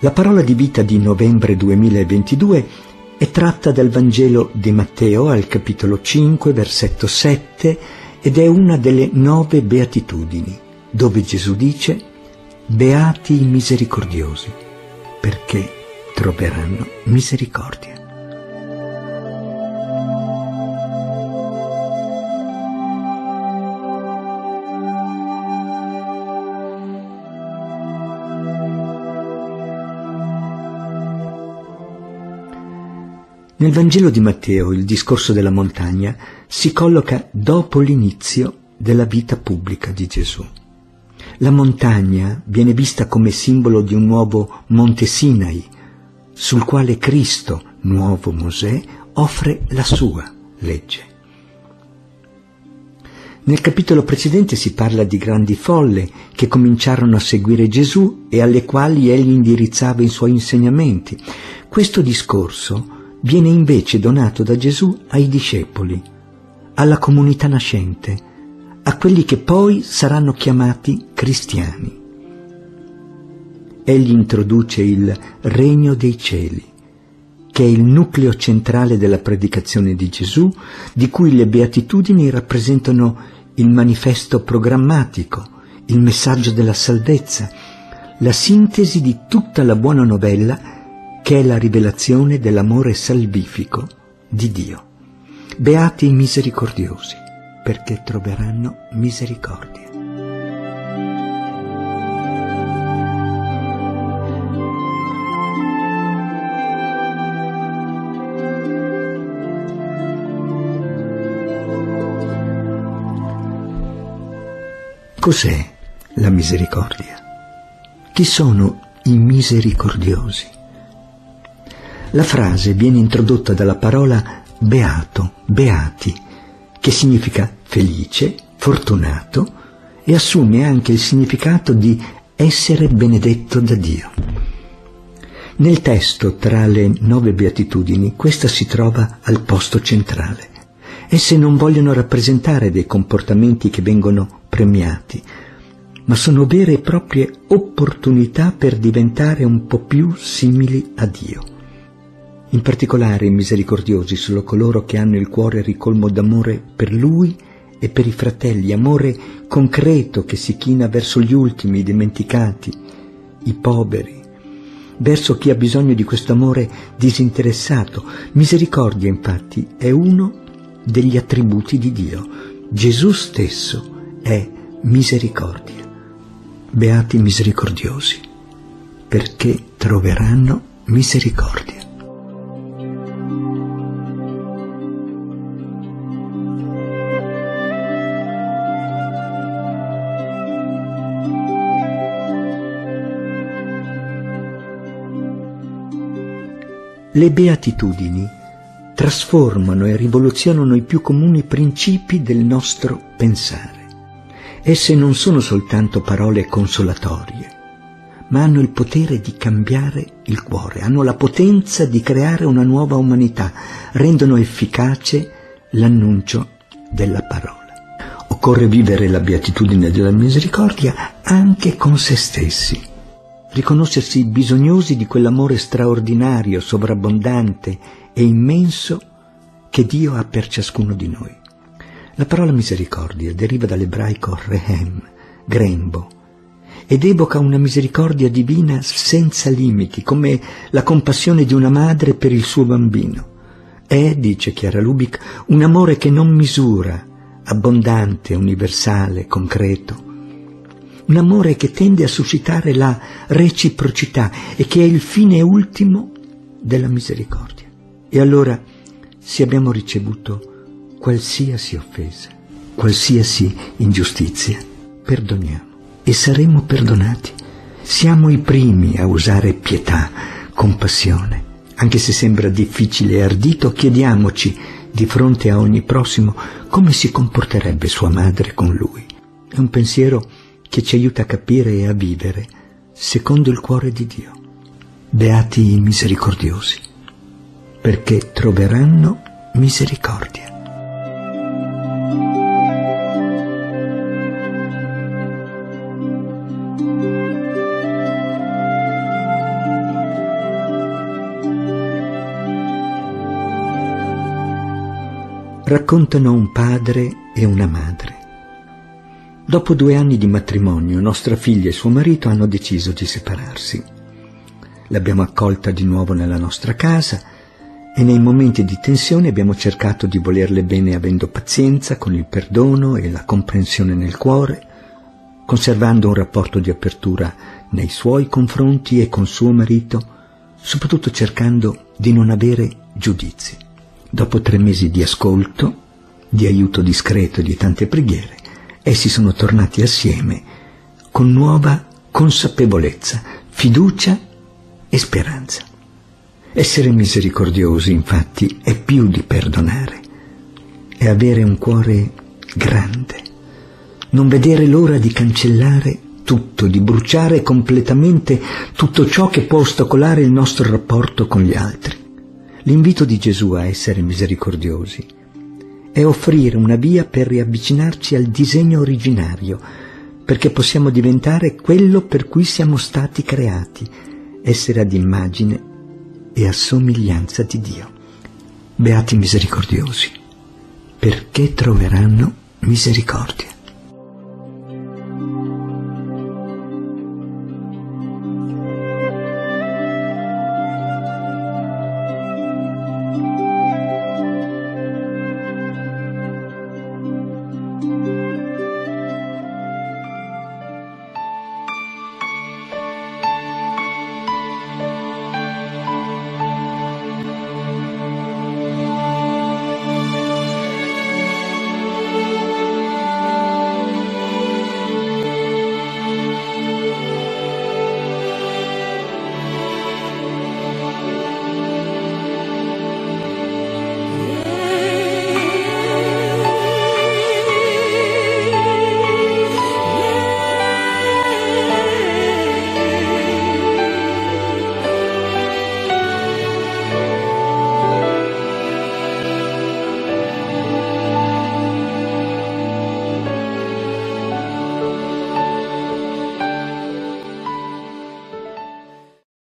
La parola di vita di novembre 2022 è tratta dal Vangelo di Matteo al capitolo 5, versetto 7 ed è una delle nove beatitudini, dove Gesù dice Beati i misericordiosi, perché troveranno misericordia. Nel Vangelo di Matteo il discorso della montagna si colloca dopo l'inizio della vita pubblica di Gesù. La montagna viene vista come simbolo di un nuovo Monte Sinai, sul quale Cristo, nuovo Mosè, offre la sua legge. Nel capitolo precedente si parla di grandi folle che cominciarono a seguire Gesù e alle quali egli indirizzava i suoi insegnamenti. Questo discorso viene invece donato da Gesù ai discepoli, alla comunità nascente, a quelli che poi saranno chiamati cristiani. Egli introduce il regno dei cieli, che è il nucleo centrale della predicazione di Gesù, di cui le beatitudini rappresentano il manifesto programmatico, il messaggio della salvezza, la sintesi di tutta la buona novella che è la rivelazione dell'amore salvifico di Dio. Beati i misericordiosi, perché troveranno misericordia. Cos'è la misericordia? Chi sono i misericordiosi? La frase viene introdotta dalla parola beato, beati, che significa felice, fortunato e assume anche il significato di essere benedetto da Dio. Nel testo, tra le nove beatitudini, questa si trova al posto centrale. Esse non vogliono rappresentare dei comportamenti che vengono premiati, ma sono vere e proprie opportunità per diventare un po' più simili a Dio. In particolare misericordiosi sono coloro che hanno il cuore ricolmo d'amore per Lui e per i fratelli, amore concreto che si china verso gli ultimi, i dimenticati, i poveri, verso chi ha bisogno di questo amore disinteressato. Misericordia, infatti, è uno degli attributi di Dio. Gesù stesso è misericordia. Beati misericordiosi, perché troveranno misericordia. Le beatitudini trasformano e rivoluzionano i più comuni principi del nostro pensare. Esse non sono soltanto parole consolatorie, ma hanno il potere di cambiare il cuore, hanno la potenza di creare una nuova umanità, rendono efficace l'annuncio della parola. Occorre vivere la beatitudine della misericordia anche con se stessi riconoscersi bisognosi di quell'amore straordinario, sovrabbondante e immenso che Dio ha per ciascuno di noi. La parola misericordia deriva dall'ebraico rehem, grembo, ed evoca una misericordia divina senza limiti, come la compassione di una madre per il suo bambino. È, dice Chiara Lubic, un amore che non misura, abbondante, universale, concreto, un amore che tende a suscitare la reciprocità e che è il fine ultimo della misericordia. E allora, se abbiamo ricevuto qualsiasi offesa, qualsiasi ingiustizia, perdoniamo e saremo perdonati. Siamo i primi a usare pietà, compassione. Anche se sembra difficile e ardito, chiediamoci di fronte a ogni prossimo come si comporterebbe sua madre con lui. È un pensiero che ci aiuta a capire e a vivere secondo il cuore di Dio. Beati i misericordiosi, perché troveranno misericordia. Raccontano un padre e una madre Dopo due anni di matrimonio, nostra figlia e suo marito hanno deciso di separarsi. L'abbiamo accolta di nuovo nella nostra casa e nei momenti di tensione abbiamo cercato di volerle bene avendo pazienza, con il perdono e la comprensione nel cuore, conservando un rapporto di apertura nei suoi confronti e con suo marito, soprattutto cercando di non avere giudizi. Dopo tre mesi di ascolto, di aiuto discreto e di tante preghiere, essi sono tornati assieme con nuova consapevolezza, fiducia e speranza. Essere misericordiosi, infatti, è più di perdonare, è avere un cuore grande, non vedere l'ora di cancellare tutto, di bruciare completamente tutto ciò che può ostacolare il nostro rapporto con gli altri. L'invito di Gesù a essere misericordiosi è offrire una via per riavvicinarci al disegno originario, perché possiamo diventare quello per cui siamo stati creati, essere ad immagine e a somiglianza di Dio. Beati misericordiosi, perché troveranno misericordia.